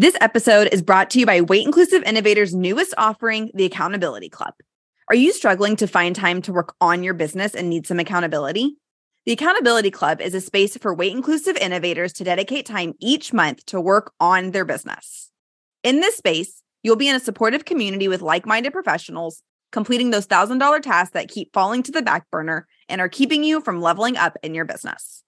This episode is brought to you by Weight Inclusive Innovators' newest offering, the Accountability Club. Are you struggling to find time to work on your business and need some accountability? The Accountability Club is a space for weight inclusive innovators to dedicate time each month to work on their business. In this space, you'll be in a supportive community with like minded professionals, completing those $1,000 tasks that keep falling to the back burner and are keeping you from leveling up in your business.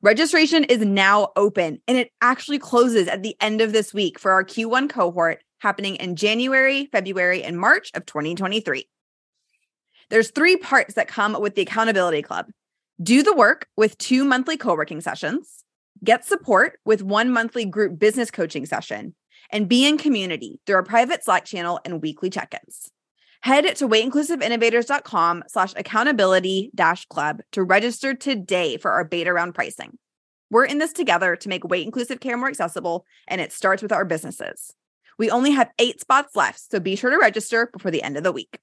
Registration is now open and it actually closes at the end of this week for our Q1 cohort happening in January, February, and March of 2023. There's three parts that come with the Accountability Club. Do the work with two monthly co-working sessions, get support with one monthly group business coaching session, and be in community through our private Slack channel and weekly check-ins. Head to weightinclusiveinnovators.com slash accountability dash club to register today for our beta round pricing. We're in this together to make weight inclusive care more accessible, and it starts with our businesses. We only have eight spots left, so be sure to register before the end of the week.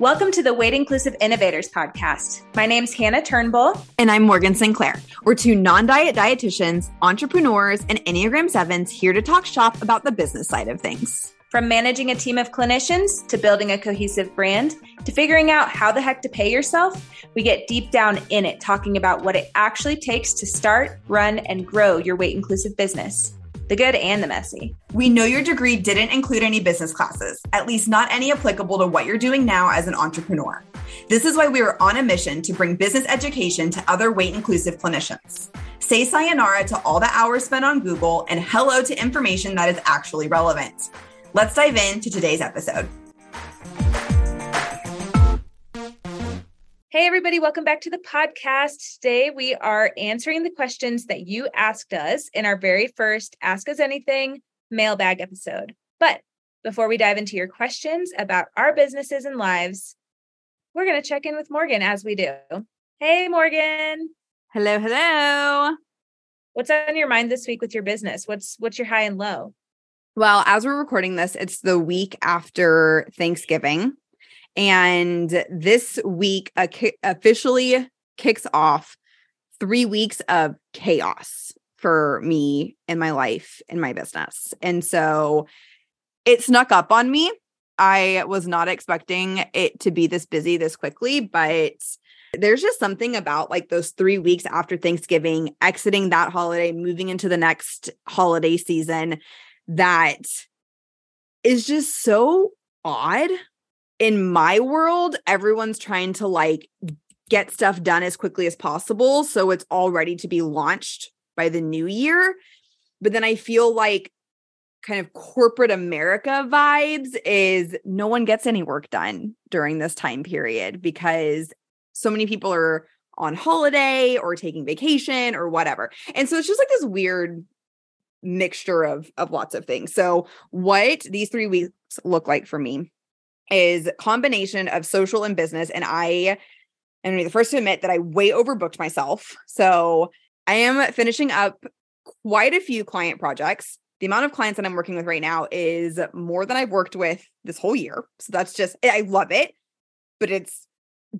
Welcome to the Weight Inclusive Innovators podcast. My name is Hannah Turnbull. And I'm Morgan Sinclair. We're two non diet dietitians, entrepreneurs, and Enneagram 7s here to talk shop about the business side of things. From managing a team of clinicians to building a cohesive brand to figuring out how the heck to pay yourself, we get deep down in it talking about what it actually takes to start, run, and grow your weight inclusive business the good and the messy. We know your degree didn't include any business classes, at least not any applicable to what you're doing now as an entrepreneur. This is why we are on a mission to bring business education to other weight inclusive clinicians. Say sayonara to all the hours spent on Google and hello to information that is actually relevant. Let's dive into today's episode. Hey, everybody, welcome back to the podcast. Today, we are answering the questions that you asked us in our very first Ask Us Anything mailbag episode. But before we dive into your questions about our businesses and lives, we're going to check in with Morgan as we do. Hey, Morgan. Hello, hello. What's on your mind this week with your business? What's what's your high and low? Well, as we're recording this, it's the week after Thanksgiving. And this week officially kicks off three weeks of chaos for me in my life in my business. And so it snuck up on me. I was not expecting it to be this busy this quickly, but there's just something about like those three weeks after Thanksgiving, exiting that holiday, moving into the next holiday season that is just so odd in my world, everyone's trying to like get stuff done as quickly as possible. So it's all ready to be launched by the new year. But then I feel like kind of corporate America vibes is no one gets any work done during this time period because so many people are on holiday or taking vacation or whatever. And so it's just like this weird mixture of of lots of things. So what these 3 weeks look like for me is combination of social and business. And I am the first to admit that I way overbooked myself. So I am finishing up quite a few client projects. The amount of clients that I'm working with right now is more than I've worked with this whole year. So that's just, eh, I love it, but it's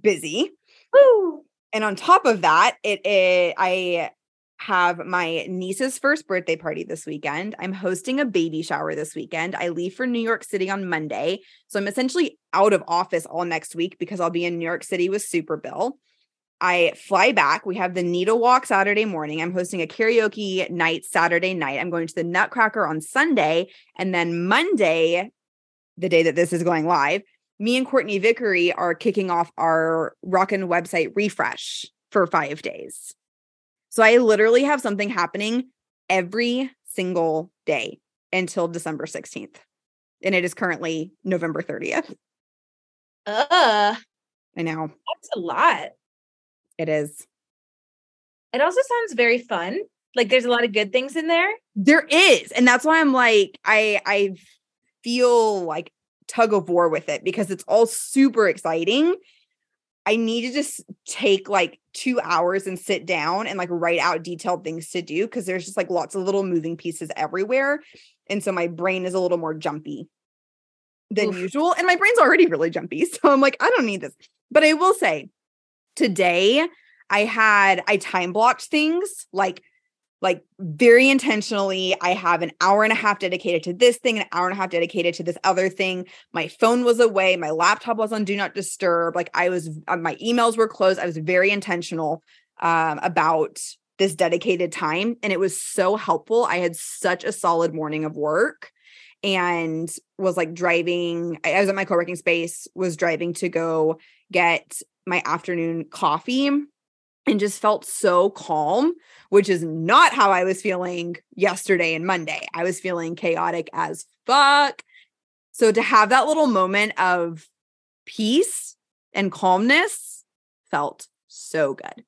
busy. Woo! And on top of that, it, it I have my niece's first birthday party this weekend. I'm hosting a baby shower this weekend. I leave for New York City on Monday. So I'm essentially out of office all next week because I'll be in New York City with SuperBill. I fly back. We have the Needle Walk Saturday morning. I'm hosting a karaoke night Saturday night. I'm going to the Nutcracker on Sunday. And then Monday, the day that this is going live, me and Courtney Vickery are kicking off our Rockin' website refresh for five days. So I literally have something happening every single day until December 16th. And it is currently November 30th. Uh I know. That's a lot. It is. It also sounds very fun. Like there's a lot of good things in there. There is. And that's why I'm like, I I feel like tug of war with it because it's all super exciting I need to just take like two hours and sit down and like write out detailed things to do because there's just like lots of little moving pieces everywhere. And so my brain is a little more jumpy than Oof. usual. And my brain's already really jumpy. So I'm like, I don't need this. But I will say today I had, I time blocked things like like very intentionally i have an hour and a half dedicated to this thing an hour and a half dedicated to this other thing. My phone was away my laptop was on do not disturb like i was uh, my emails were closed i was very intentional um, about this dedicated time and it was so helpful. I had such a solid morning of work and was like driving i was at my co-working space was driving to go get my afternoon coffee and just felt so calm, which is not how I was feeling yesterday and Monday. I was feeling chaotic as fuck. So to have that little moment of peace and calmness felt so good.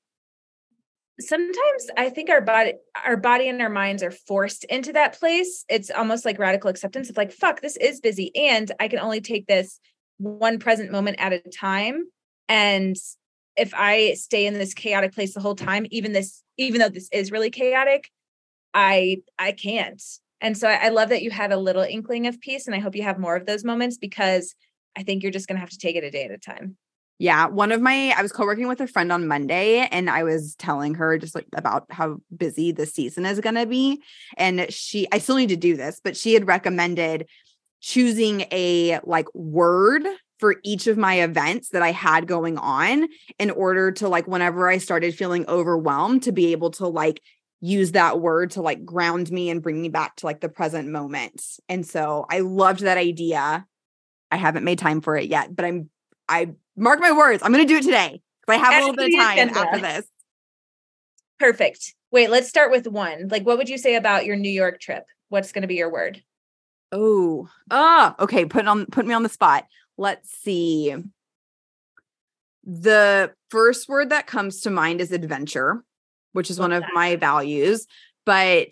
Sometimes I think our body our body and our minds are forced into that place. It's almost like radical acceptance of like fuck this is busy and I can only take this one present moment at a time and if I stay in this chaotic place the whole time, even this, even though this is really chaotic, I I can't. And so I, I love that you had a little inkling of peace, and I hope you have more of those moments because I think you're just gonna have to take it a day at a time. Yeah, one of my I was co-working with a friend on Monday and I was telling her just like about how busy the season is going to be and she I still need to do this, but she had recommended choosing a like word for each of my events that I had going on in order to like whenever I started feeling overwhelmed to be able to like use that word to like ground me and bring me back to like the present moment. And so I loved that idea. I haven't made time for it yet, but I'm I mark my words, I'm going to do it today because I have a little bit of time after this. Perfect. Wait, let's start with one. Like what would you say about your New York trip? What's going to be your word? Oh, ah, okay. Put on put me on the spot let's see. The first word that comes to mind is adventure, which is one of my values, but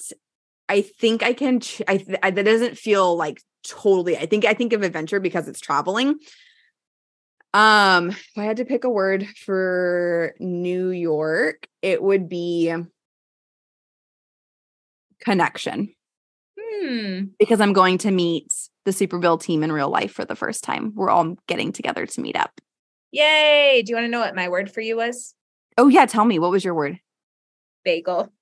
I think I can ch- I, I that doesn't feel like totally. I think I think of adventure because it's traveling. Um, if I had to pick a word for New York, it would be connection. Hmm. Because I'm going to meet the SuperBill team in real life for the first time. We're all getting together to meet up. Yay. Do you want to know what my word for you was? Oh yeah, tell me. What was your word? Bagel.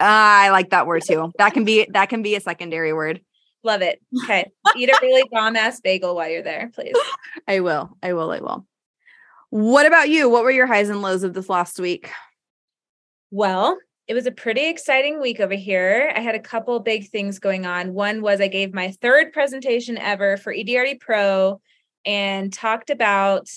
Uh, I like that word too. That can be that can be a secondary word. Love it. Okay. Eat a really bomb ass bagel while you're there, please. I will. I will. I will. What about you? What were your highs and lows of this last week? Well, it was a pretty exciting week over here. I had a couple big things going on. One was I gave my third presentation ever for EDRD Pro and talked about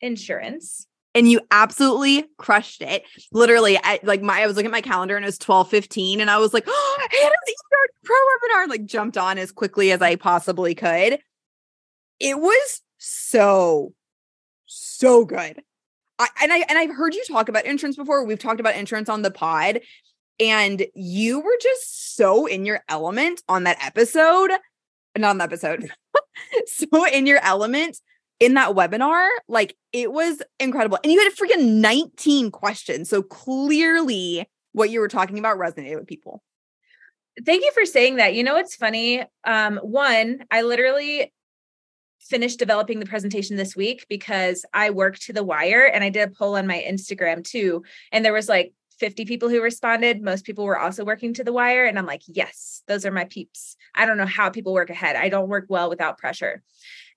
insurance. And you absolutely crushed it. Literally, I like my I was looking at my calendar and it was 12 15. And I was like, oh, Hannah's EDRD Pro webinar, and like jumped on as quickly as I possibly could. It was so, so good. I, and I and I've heard you talk about insurance before. We've talked about insurance on the pod, and you were just so in your element on that episode, not on the episode, so in your element in that webinar. Like it was incredible, and you had a freaking nineteen questions. So clearly, what you were talking about resonated with people. Thank you for saying that. You know, it's funny. Um, one, I literally finished developing the presentation this week because I worked to the wire and I did a poll on my Instagram too. And there was like 50 people who responded. Most people were also working to the wire. And I'm like, yes, those are my peeps. I don't know how people work ahead. I don't work well without pressure.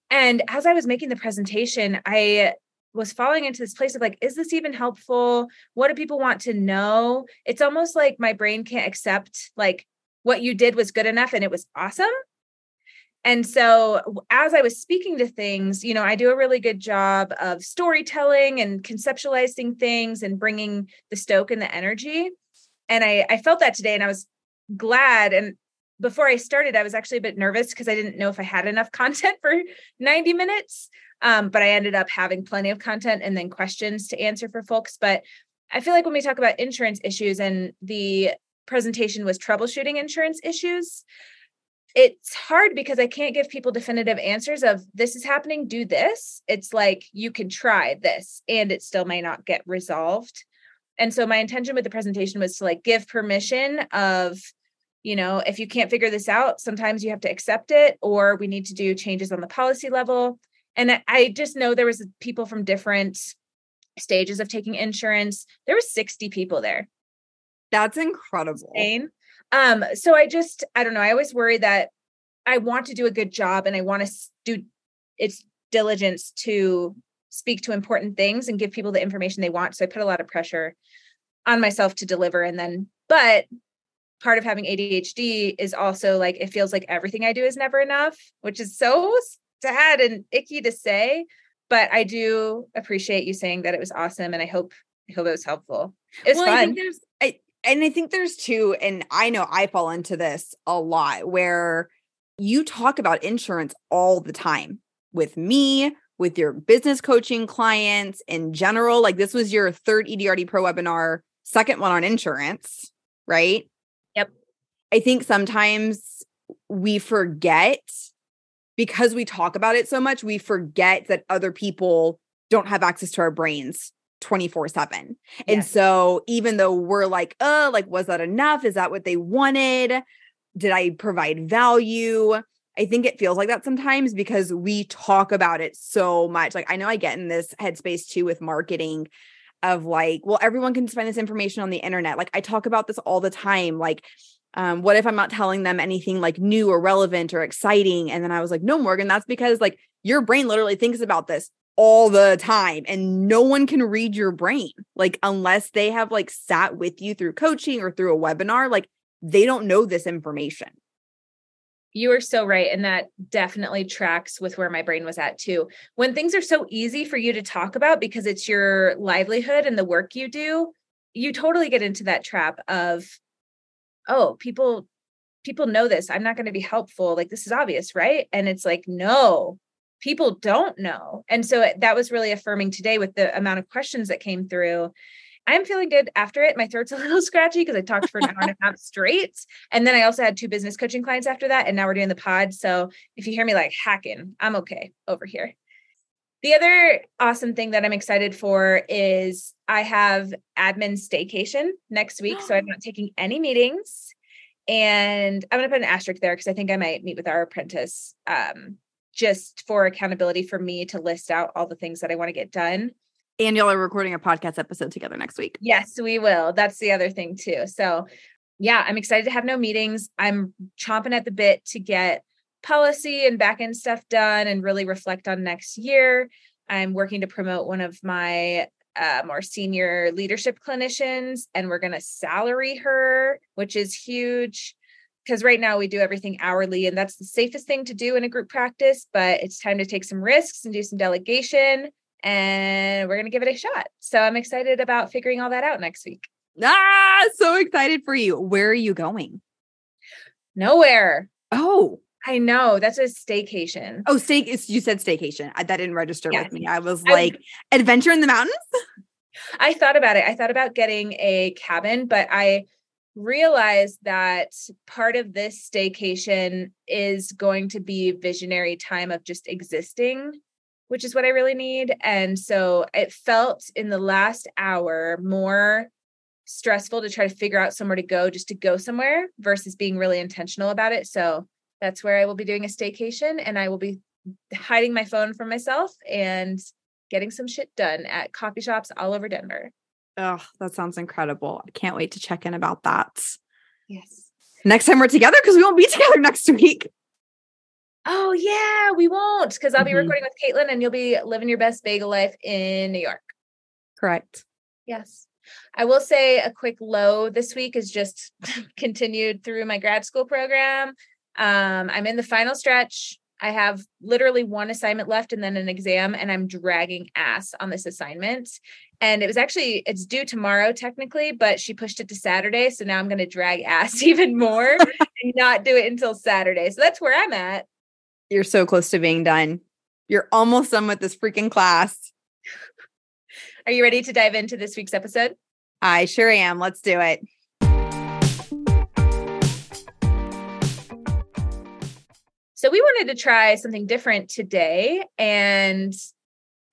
And as I was making the presentation, I was falling into this place of like, is this even helpful? What do people want to know? It's almost like my brain can't accept like what you did was good enough and it was awesome and so as I was speaking to things, you know, I do a really good job of storytelling and conceptualizing things and bringing the stoke and the energy. And I, I felt that today and I was glad. And before I started, I was actually a bit nervous because I didn't know if I had enough content for 90 minutes. Um, but I ended up having plenty of content and then questions to answer for folks. But I feel like when we talk about insurance issues and the presentation was troubleshooting insurance issues, it's hard because I can't give people definitive answers of this is happening, do this. It's like you can try this and it still may not get resolved. And so my intention with the presentation was to like give permission of, you know, if you can't figure this out, sometimes you have to accept it or we need to do changes on the policy level. And I just know there was people from different stages of taking insurance. There were 60 people there. That's incredible. Insane. Um, so I just, I don't know. I always worry that I want to do a good job and I want to do its diligence to speak to important things and give people the information they want. So I put a lot of pressure on myself to deliver. And then, but part of having ADHD is also like it feels like everything I do is never enough, which is so sad and icky to say. But I do appreciate you saying that it was awesome, and I hope I hope it was helpful. It was well, fun. I think there's, I, and I think there's two, and I know I fall into this a lot where you talk about insurance all the time with me, with your business coaching clients in general. Like this was your third EDRD Pro webinar, second one on insurance, right? Yep. I think sometimes we forget because we talk about it so much, we forget that other people don't have access to our brains 24 7. And so even though we're like, oh, like, was that enough? Is that what they wanted? Did I provide value? I think it feels like that sometimes because we talk about it so much. Like I know I get in this headspace too with marketing of like, well, everyone can find this information on the internet. Like I talk about this all the time. Like, um, what if I'm not telling them anything like new or relevant or exciting? And then I was like, no, Morgan, that's because like your brain literally thinks about this all the time and no one can read your brain. Like, unless they have like sat with you through coaching or through a webinar, like they don't know this information. You are so right. And that definitely tracks with where my brain was at too. When things are so easy for you to talk about because it's your livelihood and the work you do, you totally get into that trap of, oh, people people know this. I'm not going to be helpful. Like this is obvious, right? And it's like, no, people don't know. And so that was really affirming today with the amount of questions that came through I'm feeling good after it. My throat's a little scratchy because I talked for an hour and a half straight. And then I also had two business coaching clients after that. And now we're doing the pod. So if you hear me like hacking, I'm okay over here. The other awesome thing that I'm excited for is I have admin staycation next week. so I'm not taking any meetings. And I'm going to put an asterisk there because I think I might meet with our apprentice um, just for accountability for me to list out all the things that I want to get done and y'all are recording a podcast episode together next week. Yes, we will. That's the other thing too. So, yeah, I'm excited to have no meetings. I'm chomping at the bit to get policy and back end stuff done and really reflect on next year. I'm working to promote one of my uh, more senior leadership clinicians, and we're going to salary her, which is huge because right now we do everything hourly and that's the safest thing to do in a group practice but it's time to take some risks and do some delegation and we're going to give it a shot. So I'm excited about figuring all that out next week. Ah, so excited for you. Where are you going? Nowhere. Oh, I know. That's a staycation. Oh, stay. You said staycation. I, that didn't register yes. with me. I was like, I, adventure in the mountains. I thought about it. I thought about getting a cabin, but I realized that part of this staycation is going to be visionary time of just existing which is what I really need. And so it felt in the last hour more stressful to try to figure out somewhere to go just to go somewhere versus being really intentional about it. So that's where I will be doing a staycation and I will be hiding my phone from myself and getting some shit done at coffee shops all over Denver. Oh, that sounds incredible. I can't wait to check in about that. Yes. Next time we're together because we won't be together next week oh yeah, we won't because I'll be mm-hmm. recording with Caitlin and you'll be living your best bagel life in New York. Correct. Yes. I will say a quick low this week is just continued through my grad school program. Um, I'm in the final stretch. I have literally one assignment left and then an exam, and I'm dragging ass on this assignment. And it was actually it's due tomorrow technically, but she pushed it to Saturday, so now I'm going to drag ass even more and not do it until Saturday. So that's where I'm at. You're so close to being done. You're almost done with this freaking class. Are you ready to dive into this week's episode? I sure am. Let's do it. So, we wanted to try something different today and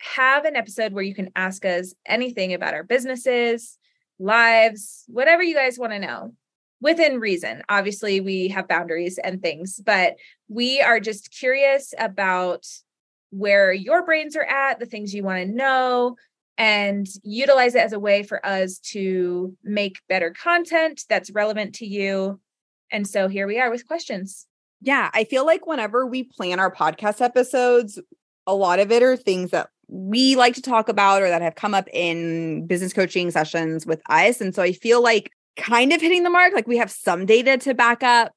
have an episode where you can ask us anything about our businesses, lives, whatever you guys want to know within reason. Obviously, we have boundaries and things, but we are just curious about where your brains are at, the things you want to know, and utilize it as a way for us to make better content that's relevant to you And so here we are with questions. Yeah, I feel like whenever we plan our podcast episodes, a lot of it are things that we like to talk about or that have come up in business coaching sessions with us. And so I feel like kind of hitting the mark, like we have some data to back up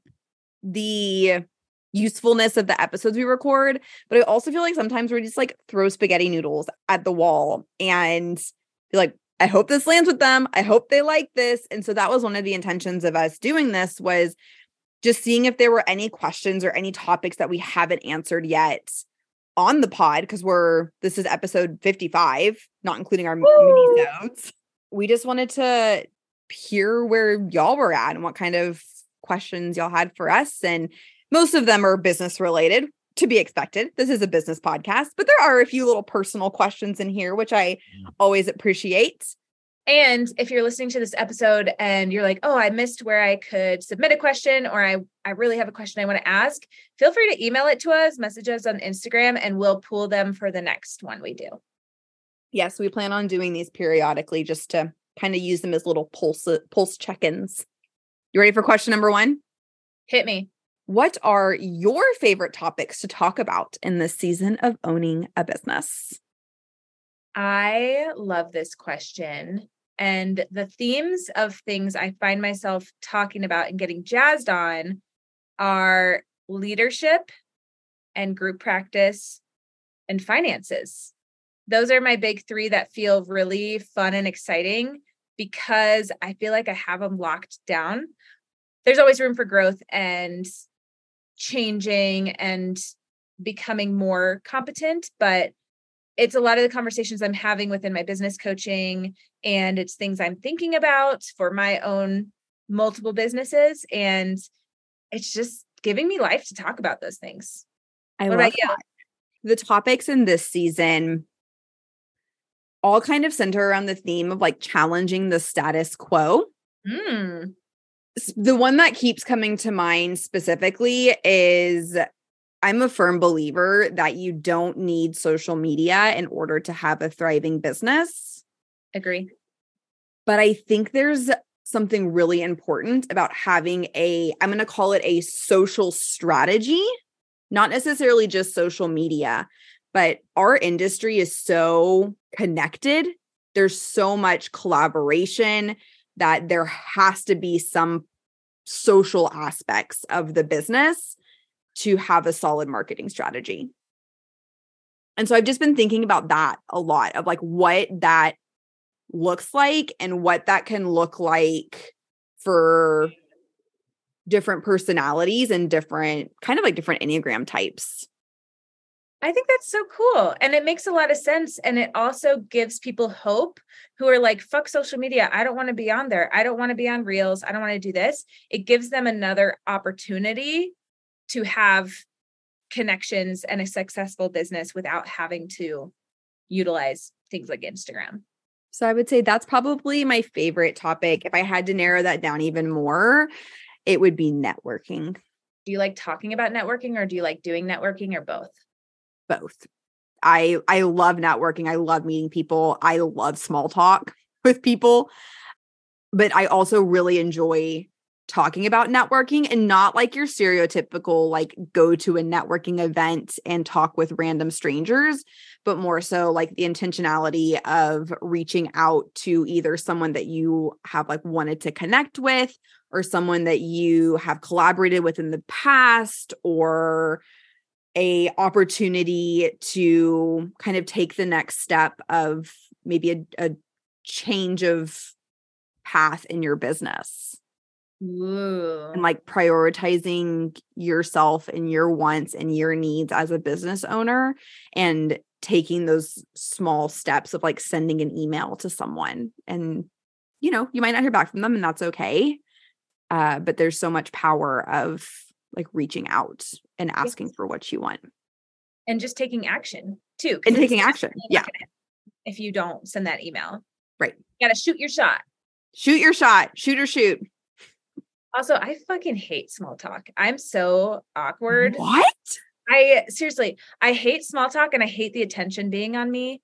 the usefulness of the episodes we record. But I also feel like sometimes we're just like throw spaghetti noodles at the wall and be like, I hope this lands with them. I hope they like this. And so that was one of the intentions of us doing this was just seeing if there were any questions or any topics that we haven't answered yet on the pod because we're this is episode 55, not including our mini notes. We just wanted to hear where y'all were at and what kind of questions y'all had for us. And most of them are business related to be expected. This is a business podcast, but there are a few little personal questions in here, which I mm. always appreciate. And if you're listening to this episode and you're like, oh, I missed where I could submit a question or I, I really have a question I want to ask, feel free to email it to us, message us on Instagram, and we'll pull them for the next one we do. Yes, we plan on doing these periodically just to kind of use them as little pulse pulse check-ins. You ready for question number one? Hit me. What are your favorite topics to talk about in this season of owning a business? I love this question. And the themes of things I find myself talking about and getting jazzed on are leadership and group practice and finances. Those are my big three that feel really fun and exciting because I feel like I have them locked down. There's always room for growth and changing and becoming more competent, but it's a lot of the conversations I'm having within my business coaching, and it's things I'm thinking about for my own multiple businesses. And it's just giving me life to talk about those things. I what love. The topics in this season all kind of center around the theme of like challenging the status quo. Mm. The one that keeps coming to mind specifically is I'm a firm believer that you don't need social media in order to have a thriving business. Agree. But I think there's something really important about having a, I'm going to call it a social strategy, not necessarily just social media, but our industry is so connected. There's so much collaboration that there has to be some social aspects of the business to have a solid marketing strategy. And so I've just been thinking about that a lot of like what that looks like and what that can look like for different personalities and different kind of like different enneagram types. I think that's so cool. And it makes a lot of sense. And it also gives people hope who are like, fuck social media. I don't want to be on there. I don't want to be on reels. I don't want to do this. It gives them another opportunity to have connections and a successful business without having to utilize things like Instagram. So I would say that's probably my favorite topic. If I had to narrow that down even more, it would be networking. Do you like talking about networking or do you like doing networking or both? Both. I I love networking. I love meeting people. I love small talk with people. But I also really enjoy talking about networking and not like your stereotypical like go to a networking event and talk with random strangers but more so like the intentionality of reaching out to either someone that you have like wanted to connect with or someone that you have collaborated with in the past or a opportunity to kind of take the next step of maybe a, a change of path in your business Ooh. and like prioritizing yourself and your wants and your needs as a business owner and taking those small steps of like sending an email to someone and you know you might not hear back from them and that's okay uh, but there's so much power of like reaching out and asking yes. for what you want. And just taking action too and taking action yeah. if you don't send that email right. you gotta shoot your shot. Shoot your shot shoot or shoot also, I fucking hate small talk. I'm so awkward. What? I seriously, I hate small talk and I hate the attention being on me.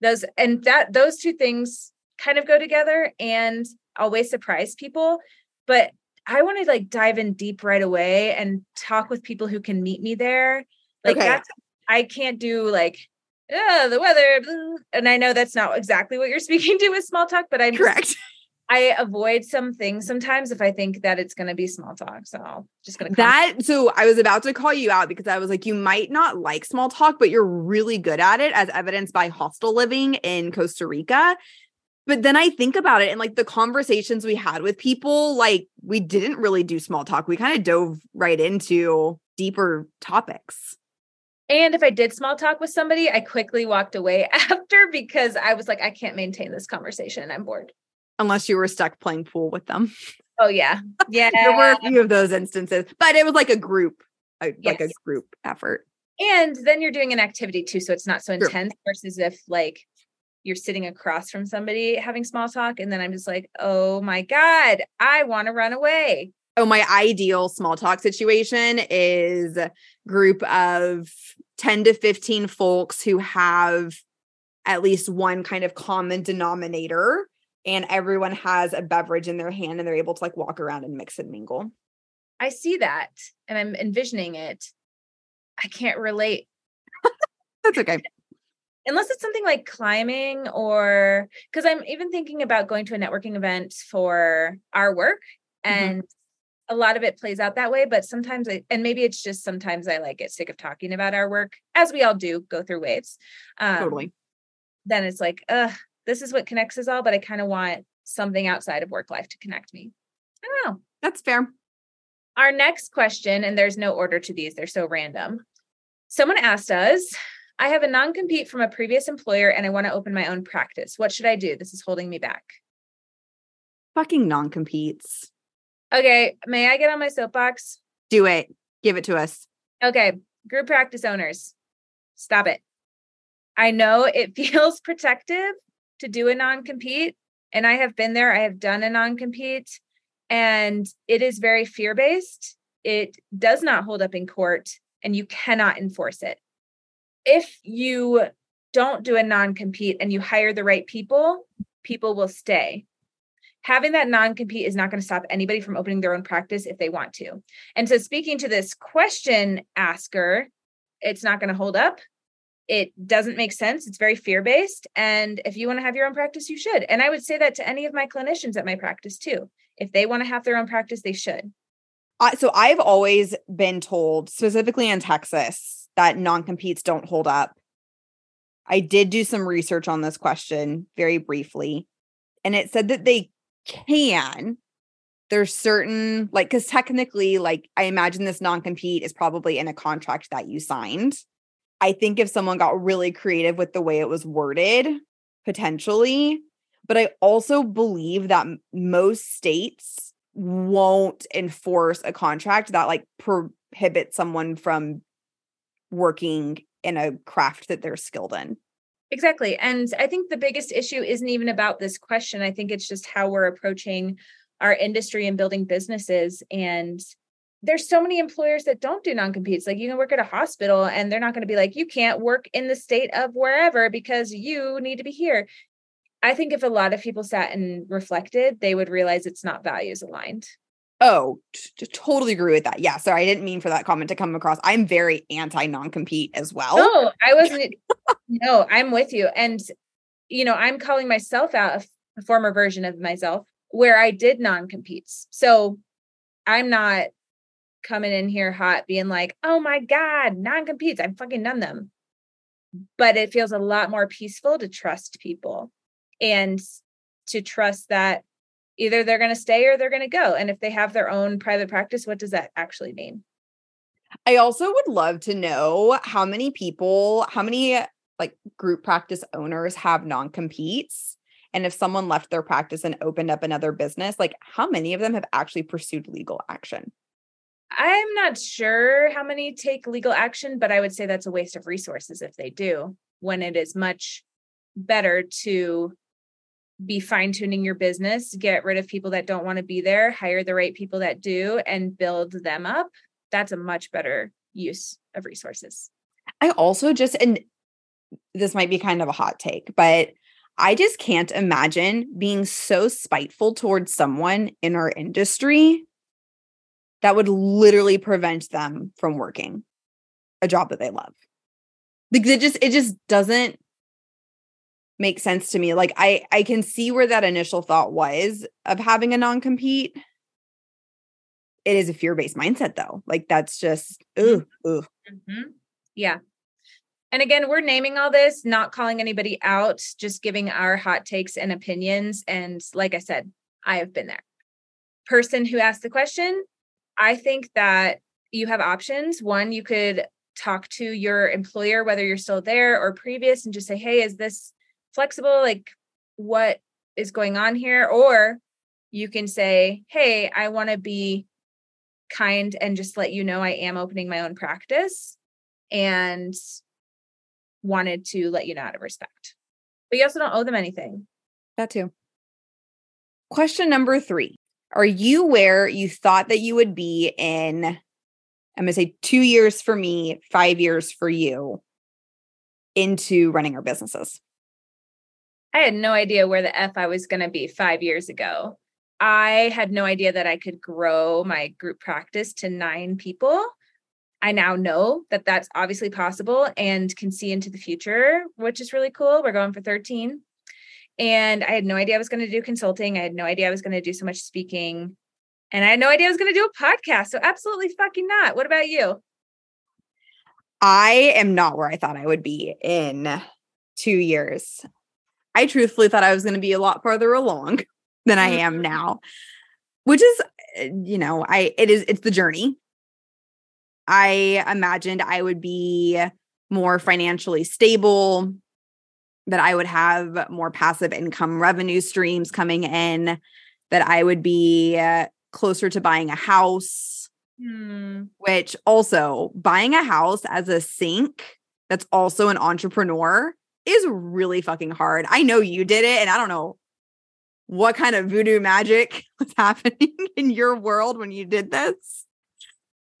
Those and that those two things kind of go together and always surprise people. But I want to like dive in deep right away and talk with people who can meet me there. Like Okay. that's I can't do like yeah, the weather. And I know that's not exactly what you're speaking to with small talk, but I'm just- Correct. I avoid some things sometimes if I think that it's going to be small talk. So I'm just going to That so I was about to call you out because I was like, you might not like small talk, but you're really good at it, as evidenced by hostel living in Costa Rica. But then I think about it and like the conversations we had with people, like we didn't really do small talk. We kind of dove right into deeper topics. And if I did small talk with somebody, I quickly walked away after because I was like, I can't maintain this conversation. I'm bored. Unless you were stuck playing pool with them. Oh yeah. Yeah. There were a few of those instances, but it was like a group, a, like a group effort. And then you're doing an activity too. So it's not so True. intense versus if like you're sitting across from somebody having small talk. And then I'm just like, oh my God, I want to run away. Oh, my ideal small talk situation is a group of 10 to 15 folks who have at least one kind of common denominator and everyone has a beverage in their hand and they're able to like walk around and mix and mingle. I see that and I'm envisioning it. I can't relate That's okay. unless it's something like climbing or because I'm even thinking about going to a networking event for our work Mhm. and a lot of it plays out that way but sometimes I, and maybe it's just sometimes I like get sick of talking about our work as we all do go through waves um, Totally. then it's like uh this is what connects us all but I kind of want something outside of work life to connect me I don't know That's fair. our next question, and there's no order to these, they're so random. Someone asked us, I have a non compete from a previous employer and I want to open my own practice. What should I do? This is holding me back. Fucking non competes. Okay, may I get on my soapbox? Do it. Give it to us. Okay, group practice owners, stop it. I know it feels protective to do a non compete, and I have been there, I have done a non compete, and it is very fear based. It does not hold up in court, and you cannot enforce it. If you don't do a non compete and you hire the right people, people will stay. Having that non compete is not going to stop anybody from opening their own practice if they want to. And so, speaking to this question asker, it's not going to hold up. It doesn't make sense. It's very fear based. And if you want to have your own practice, you should. And I would say that to any of my clinicians at my practice too. If they want to have their own practice, they should. I so I've always been told, specifically in Texas, that non competes don't hold up. I did do some research on this question very briefly, and it said that they can. There's certain, like, because technically, like, I imagine this non compete is probably in a contract that you signed. I think if someone got really creative with the way it was worded, potentially, but I also believe that most states won't enforce a contract that like prohibits someone from working in a craft that they're skilled in. Exactly. And I think the biggest issue isn't even about this question. I think it's just how we're approaching our industry and building businesses. And there's so many employers that don't do non competes. Like you can work at a hospital and they're not going to be like, you can't work in the state of wherever because you need to be here. I think if a lot of people sat and reflected, they would realize it's not values aligned. Oh, t- totally agree with that. Yeah, sorry, I didn't mean for that comment to come across. I'm very anti non-compete as well. No, I wasn't. no, I'm with you. And, you know, I'm calling myself out a former version of myself where I did non competes. So I'm not coming in here hot being like, oh my God, non competes. I've fucking done them. But it feels a lot more peaceful to trust people and to trust that either they're going to stay or they're going to go. And if they have their own private practice, what does that actually mean? I also would love to know how many people, how many like group practice owners have non-competes and if someone left their practice and opened up another business, like how many of them have actually pursued legal action? I'm not sure how many take legal action, but I would say that's a waste of resources if they do, when it is much better to be fine tuning your business, get rid of people that don't want to be there, hire the right people that do, and build them up. That's a much better use of resources. I also just, and this might be kind of a hot take, but I just can't imagine being so spiteful towards someone in our industry that would literally prevent them from working a job that they love. Because it just it just doesn't make sense to me. Like I I can see where that initial thought was of having a non-compete. It is a fear-based mindset though. Like that's just ooh, ooh. Mm-hmm. Yeah. And again, we're naming all this, not calling anybody out, just giving our hot takes and opinions. And like I said, I have been there. Person who asked the question, I think that you have options. One, you could talk to your employer, whether you're still there or previous, and just say, hey, is this flexible? Like, what is going on here? Or you can say, hey, I want to be kind and just let you know I am opening my own practice. And wanted to let you know out of respect. But you also don't owe them anything. That too. Question number three Are you where you thought that you would be in, I'm going to say two years for me, five years for you into running our businesses? I had no idea where the F I was going to be five years ago. I had no idea that I could grow my group practice to nine people. I now know that that's obviously possible and can see into the future, which is really cool. We're going for 13. And I had no idea I was going to do consulting. I had no idea I was going to do so much speaking. And I had no idea I was going to do a podcast. So, absolutely fucking not. What about you? I am not where I thought I would be in two years. I truthfully thought I was going to be a lot farther along than I am mm-hmm. now, which is, you know, I, it is, it's the journey. I imagined I would be more financially stable, that I would have more passive income revenue streams coming in, that I would be uh, closer to buying a house, hmm. which also buying a house as a sink that's also an entrepreneur is really fucking hard. I know you did it, and I don't know what kind of voodoo magic was happening in your world when you did this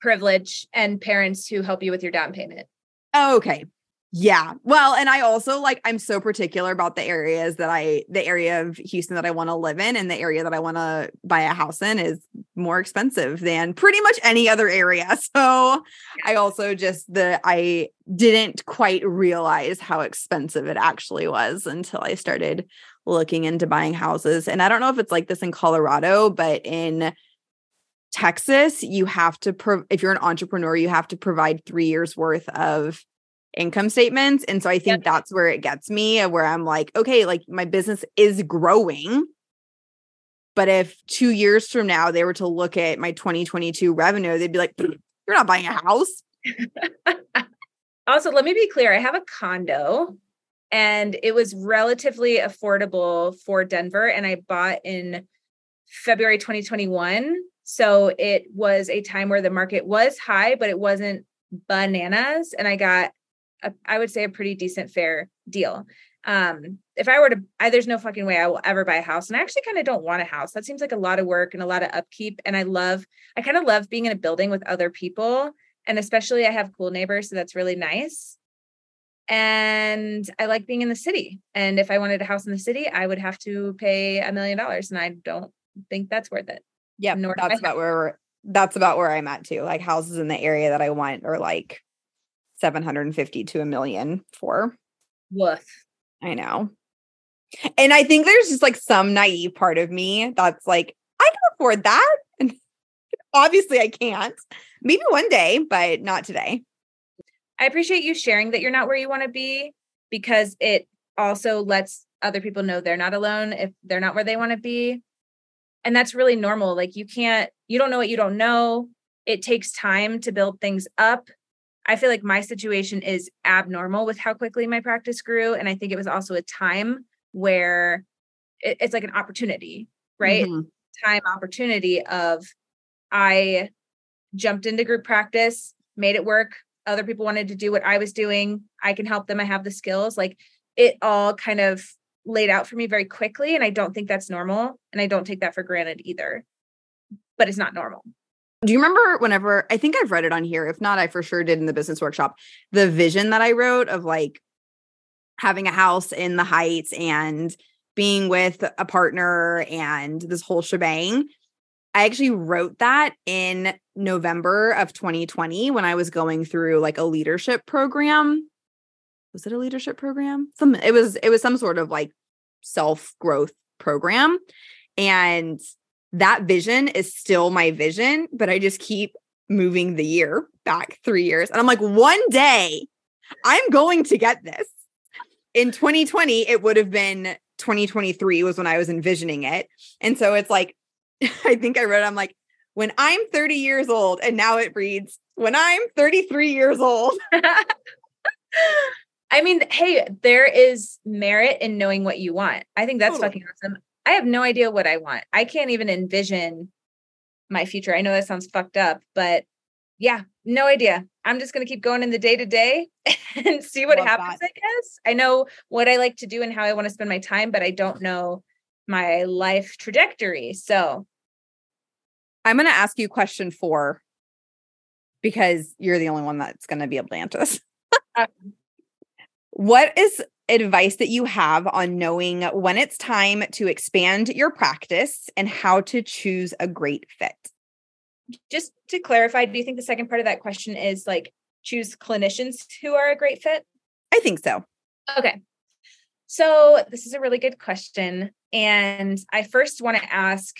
privilege and parents who help you with your down payment. okay. Yeah. Well, and I also like I'm so particular about the areas that I the area of Houston that I want to live in and the area that I want to buy a house in is more expensive than pretty much any other area. So I also just the I didn't quite realize how expensive it actually was until I started looking into buying houses. And I don't know if it's like this in Colorado, but in Texas, you have to, pro- if you're an entrepreneur, you have to provide three years worth of income statements. And so I think yep. that's where it gets me, where I'm like, okay, like my business is growing. But if two years from now they were to look at my 2022 revenue, they'd be like, you're not buying a house. also, let me be clear I have a condo and it was relatively affordable for Denver. And I bought in February 2021 so it was a time where the market was high, but it wasn't bananas. And I got, a, I would say, a pretty decent fair deal. Um, if I were to, I, there's no fucking way I will ever buy a house. And I actually kind of don't want a house. That seems like a lot of work and a lot of upkeep. And I love, I kind of love being in a building with other people. And especially I have cool neighbors. So that's really nice. And I like being in the city. And if I wanted a house in the city, I would have to pay a million dollars. And I don't think that's worth it. Yeah, that's about where we're, that's about where I'm at too. Like houses in the area that I want are like 750 to a million for. Woof. I know. And I think there's just like some naive part of me that's like, I can afford that. And obviously I can't. Maybe one day, but not today. I appreciate you sharing that you're not where you want to be because it also lets other people know they're not alone if they're not where they want to be and that's really normal like you can't you don't know what you don't know it takes time to build things up i feel like my situation is abnormal with how quickly my practice grew and i think it was also a time where it, it's like an opportunity right mm-hmm. time opportunity of i jumped into group practice made it work other people wanted to do what i was doing i can help them i have the skills like it all kind of laid out for me very quickly. And I don't think that's normal. And I don't take that for granted either. But it's not normal. Do you remember whenever I think I've read it on here? If not, I for sure did in the business workshop. The vision that I wrote of like having a house in the heights and being with a partner and this whole shebang. I actually wrote that in November of 2020 when I was going through like a leadership program. Was it a leadership program? Some it was it was some sort of like self-growth program. And that vision is still my vision, but I just keep moving the year back 3 years. And I'm like one day I'm going to get this. In 2020 it would have been 2023 was when I was envisioning it. And so it's like I think I wrote I'm like when I'm 30 years old, and now it reads, when I'm 33 years old. I mean, hey, there is merit in knowing what you want. I think that's totally. fucking awesome. I have no idea what I want. I can't even envision my future. I know that sounds fucked up, but yeah, no idea. I'm just going to keep going in the day to day and see what happens, that. I guess. I know what I like to do and how I want to spend my time, but I don't know my life trajectory. So I'm going to ask you question four because you're the only one that's going to be able to answer this. Uh-huh. what is advice that you have on knowing when it's time to expand your practice and how to choose a great fit? Just to clarify, do you think the second part of that question is like choose clinicians who are a great fit? I think so. Okay. So, this is a really good question. And I first want to ask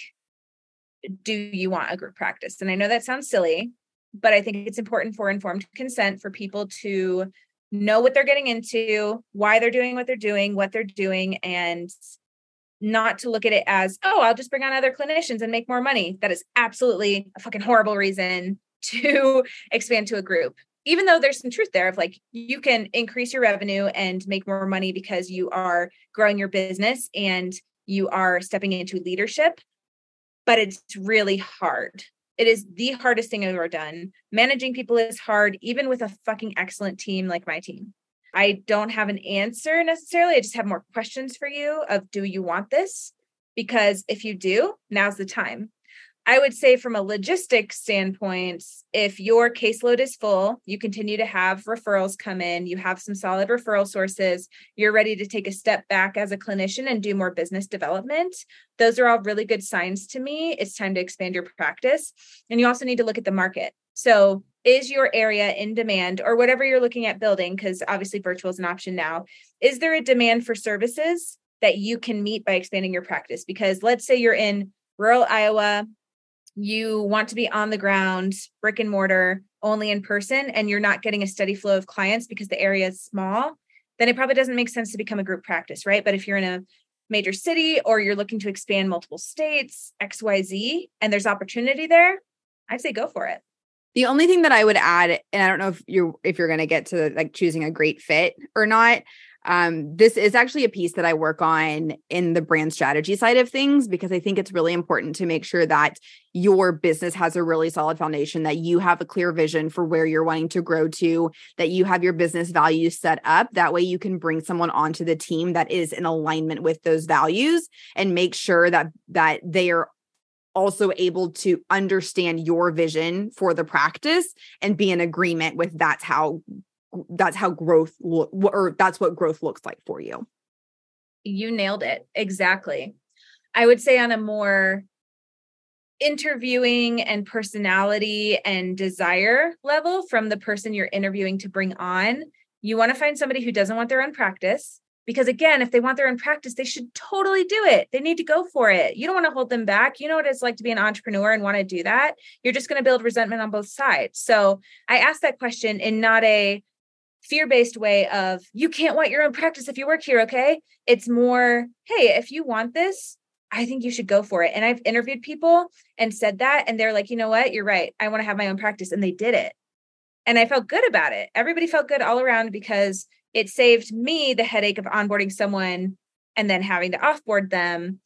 do you want a group practice? And I know that sounds silly, but I think it's important for informed consent for people to know what they're getting into, why they're doing what they're doing, what they're doing, and not to look at it as, oh, I'll just bring on other clinicians and make more money. That is absolutely a fucking horrible reason to expand to a group. Even though there's some truth there of like you can increase your revenue and make more money because you are growing your business and you are stepping into leadership but it's really hard. It is the hardest thing I've ever done. Managing people is hard, even with a fucking excellent team like my team. I don't have an answer necessarily. I just have more questions for you of do you want this? Because if you do, now's the time. I would say, from a logistics standpoint, if your caseload is full, you continue to have referrals come in, you have some solid referral sources, you're ready to take a step back as a clinician and do more business development. Those are all really good signs to me. It's time to expand your practice. And you also need to look at the market. So, is your area in demand or whatever you're looking at building? Because obviously, virtual is an option now. Is there a demand for services that you can meet by expanding your practice? Because let's say you're in rural Iowa, you want to be on the ground, brick and mortar, only in person, and you're not getting a steady flow of clients because the area is small, then it probably doesn't make sense to become a group practice, right? But if you're in a major city or you're looking to expand multiple states, XYZ, and there's opportunity there, I'd say go for it. The only thing that I would add, and I don't know if you're if you're gonna get to like choosing a great fit or not, um, this is actually a piece that I work on in the brand strategy side of things because I think it's really important to make sure that your business has a really solid foundation, that you have a clear vision for where you're wanting to grow to, that you have your business values set up. That way, you can bring someone onto the team that is in alignment with those values and make sure that that they are also able to understand your vision for the practice and be in agreement with that's how that's how growth look or that's what growth looks like for you. You nailed it exactly. I would say on a more interviewing and personality and desire level from the person you're interviewing to bring on you want to find somebody who doesn't want their own practice because again if they want their own practice they should totally do it. They need to go for it. You don't want to hold them back. You know what it's like to be an entrepreneur and want to do that? You're just going to build resentment on both sides. So i asked that question in not a fear-based way of you can't want your own practice if you work here okay? It's more hey if you want this i think you should go for it. And i've interviewed people and said that and they're like you know what? You're right. I want to have my own practice and they did it. And i felt good about it. Everybody felt good all around because it saved me the headache of onboarding someone and then having to offboard them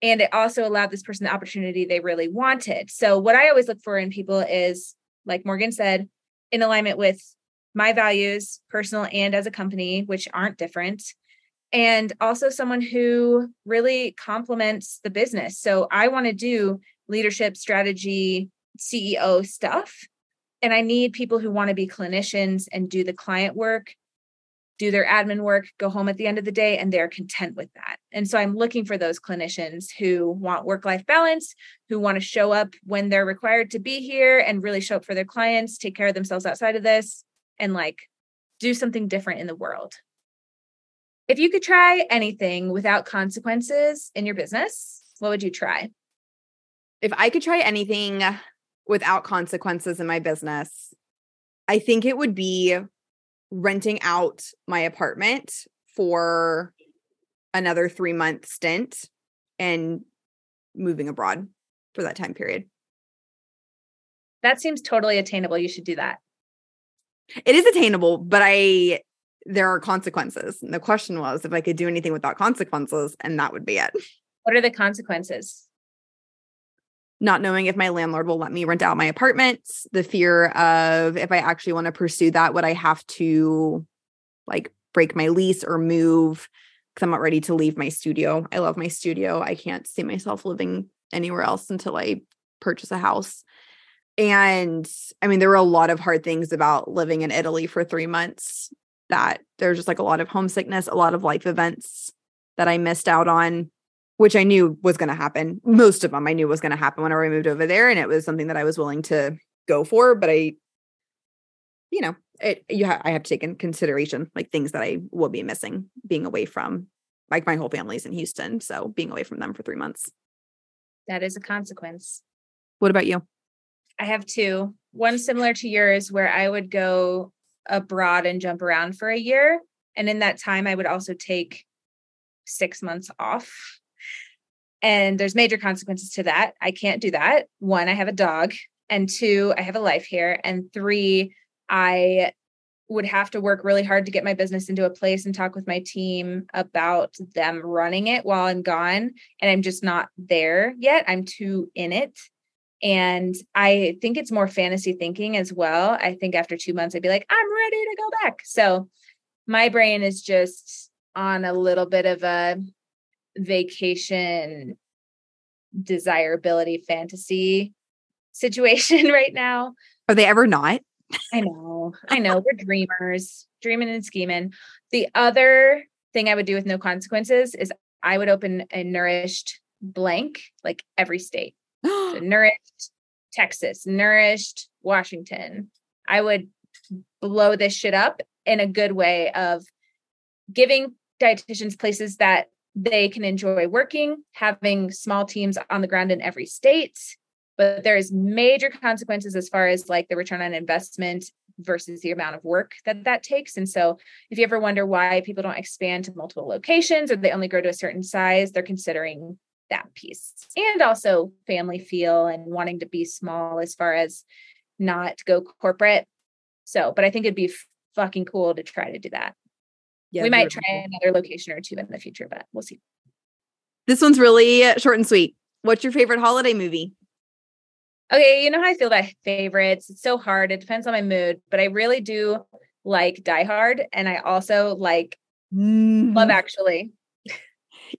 and it also allowed this person the opportunity they really wanted. So what i always look for in people is like morgan said in alignment with my values, personal and as a company, which aren't different. And also someone who really complements the business. So I want to do leadership, strategy, CEO stuff. And I need people who want to be clinicians and do the client work do their admin work, go home at the end of the day, and they're content with that. And so I'm looking for those clinicians who want work life balance, who want to show up when they're required to be here and really show up for their clients, take care of themselves outside of this, and like do something different in the world. If you could try anything without consequences in your business, what would you try? If I could try anything without consequences in my business, I think it would be renting out my apartment for another three month stint and moving abroad for that time period. That seems totally attainable. You should do that. It is attainable, but I there are consequences. And the question was if I could do anything without consequences, and that would be it. What are the consequences? not knowing if my landlord will let me rent out my apartment, the fear of if I actually want to pursue that, would I have to like break my lease or move because I'm not ready to leave my studio. I love my studio. I can't see myself living anywhere else until I purchase a house. And I mean, there were a lot of hard things about living in Italy for three months that there's just like a lot of homesickness, a lot of life events that I missed out on which I knew was going to happen. Most of them I knew was going to happen whenever I moved over there. And it was something that I was willing to go for. But I, you know, it, you ha- I have to take in consideration like things that I will be missing being away from like my whole family's in Houston. So being away from them for three months. That is a consequence. What about you? I have two. One similar to yours, where I would go abroad and jump around for a year. And in that time, I would also take six months off and there's major consequences to that. I can't do that. One, I have a dog. And two, I have a life here. And three, I would have to work really hard to get my business into a place and talk with my team about them running it while I'm gone. And I'm just not there yet. I'm too in it. And I think it's more fantasy thinking as well. I think after two months, I'd be like, I'm ready to go back. So my brain is just on a little bit of a vacation desirability fantasy situation right now. Are they ever not? I know. I know. We're dreamers, dreaming and scheming. The other thing I would do with no consequences is I would open a NourishED blank like every state. NourishED Texas, NourishED Washington. I would blow this shit up in a good way of giving dietitians places that they can enjoy working, having small teams on the ground in every state, but there's major consequences as far as like the return on investment versus the amount of work that that takes. And so, if you ever wonder why people don't expand to multiple locations or they only grow to a certain size, they're considering that piece and also family feel and wanting to be small as far as not go corporate. So, but I think it'd be fucking cool to try to do that. Yeah, we might try another location or two in the future, but we'll see. This one's really short and sweet. What's your favorite holiday movie? Okay, you know how I feel about favorites. It's so hard. It depends on my mood, but I really do like Die Hard, and I also like mm. Love Actually.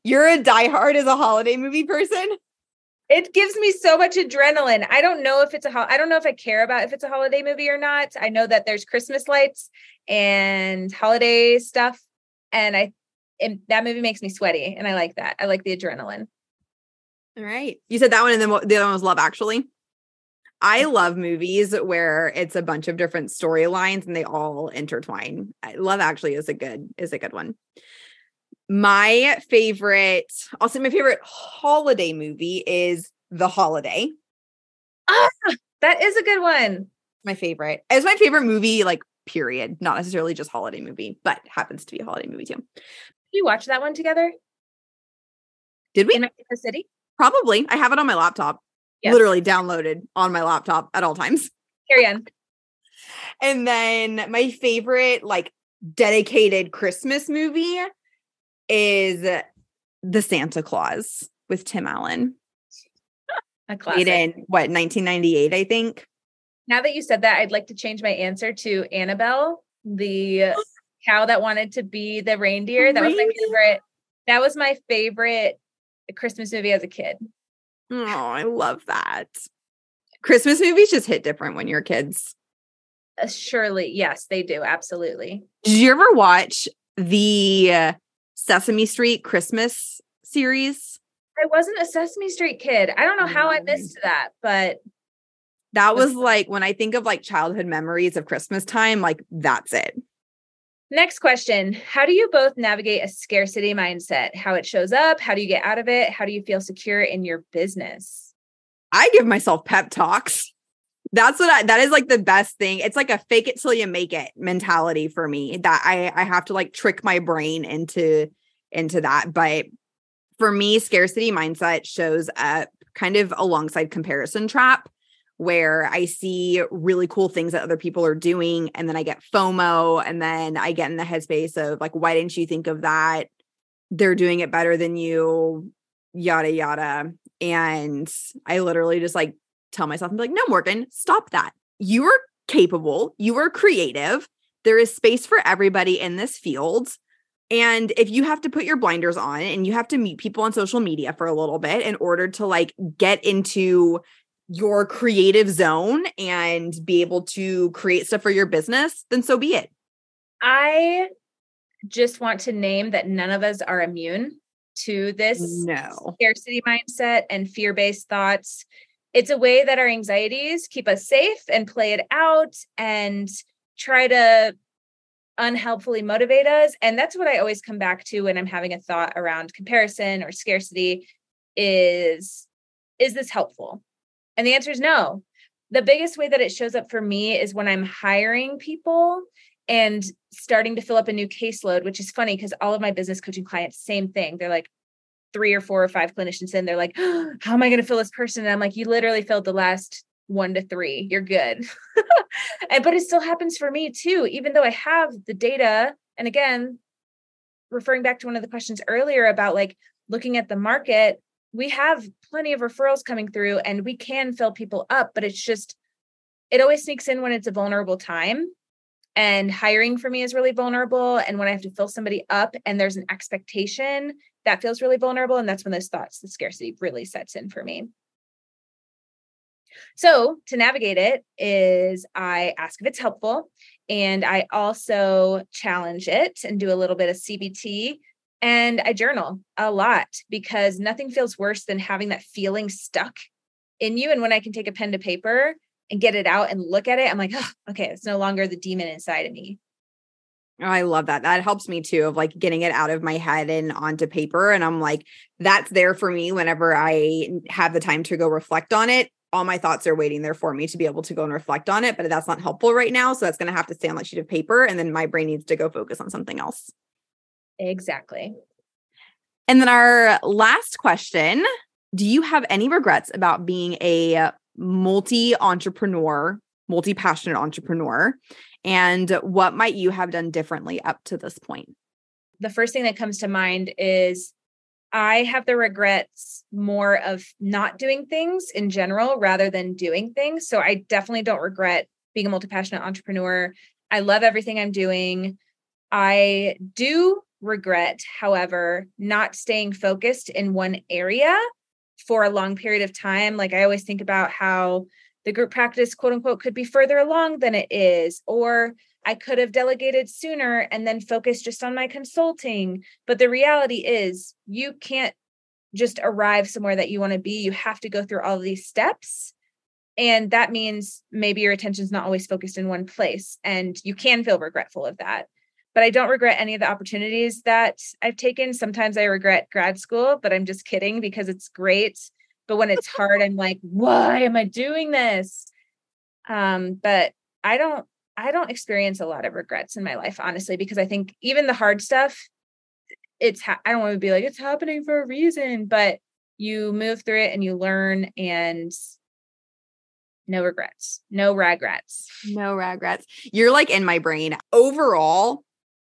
You're a diehard as a holiday movie person it gives me so much adrenaline. I don't know if it's a ho- I don't know if I care about if it's a holiday movie or not. I know that there's Christmas lights and holiday stuff and I and that movie makes me sweaty and I like that. I like the adrenaline. All right. You said that one and then the other one was Love Actually. I love movies where it's a bunch of different storylines and they all intertwine. Love Actually is a good is a good one. My favorite, I'll my favorite holiday movie is The Holiday. Ah, that is a good one. My favorite. It's my favorite movie, like period. Not necessarily just holiday movie, but happens to be a holiday movie too. Did we watch that one together? Did we? In the City? Probably. I have it on my laptop. Yes. Literally downloaded on my laptop at all times. Carry on. And then my favorite, like dedicated Christmas movie is the Santa Claus with Tim Allen. A classic. Made in what 1998, I think. Now that you said that, I'd like to change my answer to Annabelle, the cow that wanted to be the reindeer. That was my favorite. That was my favorite Christmas movie as a kid. Oh, I love that. Christmas movies just hit different when you're kids. Uh, surely, yes, they do. Absolutely. Did you ever watch the uh, Sesame Street Christmas series? I wasn't a Sesame Street kid. I don't know how I mm. missed that, but that was like when I think of like childhood memories of Christmas time, like that's it. Next question How do you both navigate a scarcity mindset? How it shows up? How do you get out of it? How do you feel secure in your business? I give myself pep talks. That's what I, that is like the best thing. It's like a fake it till you make it mentality for me that I I have to like trick my brain into into that. But for me, scarcity mindset shows up kind of alongside comparison trap where I see really cool things that other people are doing. And then I get FOMO. And then I get in the headspace of like, why didn't you think of that? They're doing it better than you, yada, yada. And I literally just like tell myself, I'm like, no, Morgan, stop that. You are capable, you are creative. There is space for everybody in this field. And if you have to put your blinders on and you have to meet people on social media for a little bit in order to like get into your creative zone and be able to create stuff for your business, then so be it. I just want to name that none of us are immune to this no. scarcity mindset and fear based thoughts. It's a way that our anxieties keep us safe and play it out and try to unhelpfully motivate us. And that's what I always come back to when I'm having a thought around comparison or scarcity is is this helpful? And the answer is no. The biggest way that it shows up for me is when I'm hiring people and starting to fill up a new caseload, which is funny because all of my business coaching clients, same thing. They're like three or four or five clinicians in, they're like, oh, how am I going to fill this person? And I'm like, you literally filled the last one to three. You're good. and but it still happens for me too, even though I have the data. And again, referring back to one of the questions earlier about like looking at the market, we have plenty of referrals coming through and we can fill people up, but it's just, it always sneaks in when it's a vulnerable time. And hiring for me is really vulnerable. And when I have to fill somebody up and there's an expectation, that feels really vulnerable. And that's when those thoughts, the scarcity really sets in for me. So to navigate it is I ask if it's helpful and I also challenge it and do a little bit of CBT and I journal a lot because nothing feels worse than having that feeling stuck in you. And when I can take a pen to paper and get it out and look at it, I'm like, oh, okay, it's no longer the demon inside of me. I love that. That helps me too, of like getting it out of my head and onto paper. And I'm like, that's there for me whenever I have the time to go reflect on it. All my thoughts are waiting there for me to be able to go and reflect on it, but that's not helpful right now. So that's going to have to stay on that sheet of paper. And then my brain needs to go focus on something else. Exactly. And then our last question Do you have any regrets about being a multi entrepreneur, multi passionate entrepreneur? And what might you have done differently up to this point? The first thing that comes to mind is I have the regrets more of not doing things in general rather than doing things. So I definitely don't regret being a multi passionate entrepreneur. I love everything I'm doing. I do regret, however, not staying focused in one area for a long period of time. Like I always think about how the group practice, quote unquote, could be further along than it is, or I could have delegated sooner and then focused just on my consulting. But the reality is, you can't just arrive somewhere that you want to be. You have to go through all these steps. And that means maybe your attention's not always focused in one place. And you can feel regretful of that but I don't regret any of the opportunities that I've taken. Sometimes I regret grad school, but I'm just kidding because it's great. But when it's hard, I'm like, why am I doing this? Um, but I don't I don't experience a lot of regrets in my life, honestly, because I think even the hard stuff, it's ha- I don't want to be like it's happening for a reason, but you move through it and you learn and no regrets, no regrets, no regrets. You're like in my brain. Overall,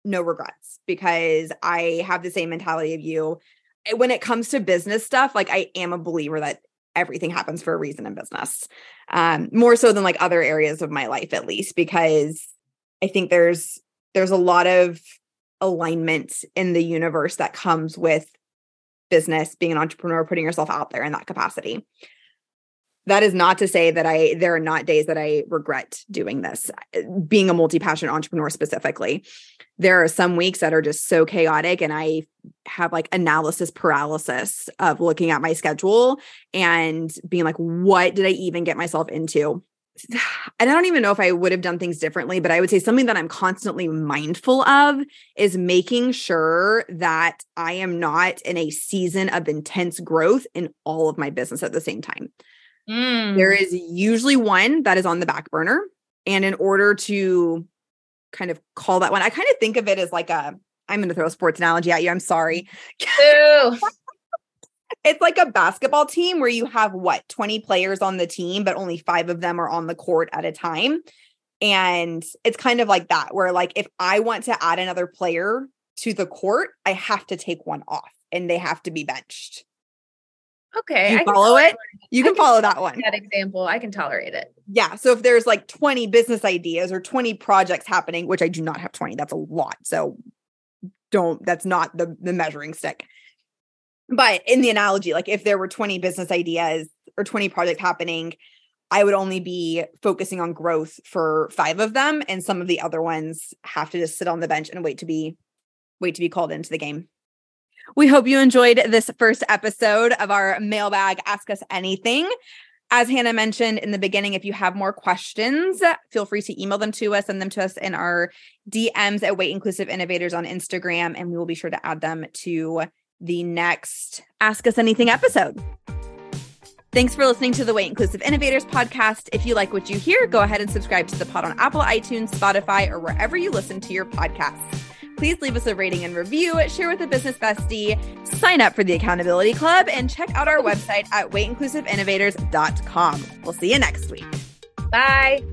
no regrets because I have the same mentality of you. Eh, when it comes to business stuff, like I am a believer that everything happens for a reason in business. Um, more so than like other areas of my life, at least, because I think there's there's a lot of alignment in the universe that comes with business, being an entrepreneur, putting yourself out there in that capacity. That is not to say that I there are not days that I regret doing this, being a multi-passionate entrepreneur specifically. There are some weeks that are just so chaotic and I have like analysis paralysis of looking at my schedule and being like what did I even get myself into? And I don't even know if I would have done things differently, but I would say something that I'm constantly mindful of is making sure that I am not in a season of intense growth in all of my business at the same time. Mm. There is usually one that is on the back burner. And in order to kind of call that one, I kind of think of it as like a, I'm going to throw a sports analogy at you. I'm sorry. it's like a basketball team where you have what 20 players on the team but only 5 of them are on the court at a time and it's kind of like that where like if i want to add another player to the court i have to take one off and they have to be benched okay you I follow it? you can, can follow that one. that example. I can tolerate it. Yeah so if there's like 20 business ideas or 20 projects happening which i do not have 20 that's a lot so don't that's not the the measuring stick. But in the analogy, like if there were 20 business ideas or 20 projects happening, I would only be focusing on growth for five of them. And some of the other ones have to just sit on the bench and wait to be wait to be called into the game. We hope you enjoyed this first episode of our mailbag Ask Us Anything. As Hannah mentioned in the beginning, if you have more questions, feel free to email them to us, send them to us in our DMs at Weight Inclusive Innovators on Instagram, and we will be sure to add them to the next Ask Us Anything episode. Thanks for listening to the Weight Inclusive Innovators podcast. If you like what you hear, go ahead and subscribe to the pod on Apple, iTunes, Spotify, or wherever you listen to your podcasts. Please leave us a rating and review, share with a business bestie, sign up for the Accountability Club, and check out our website at weightinclusiveinnovators.com. We'll see you next week. Bye.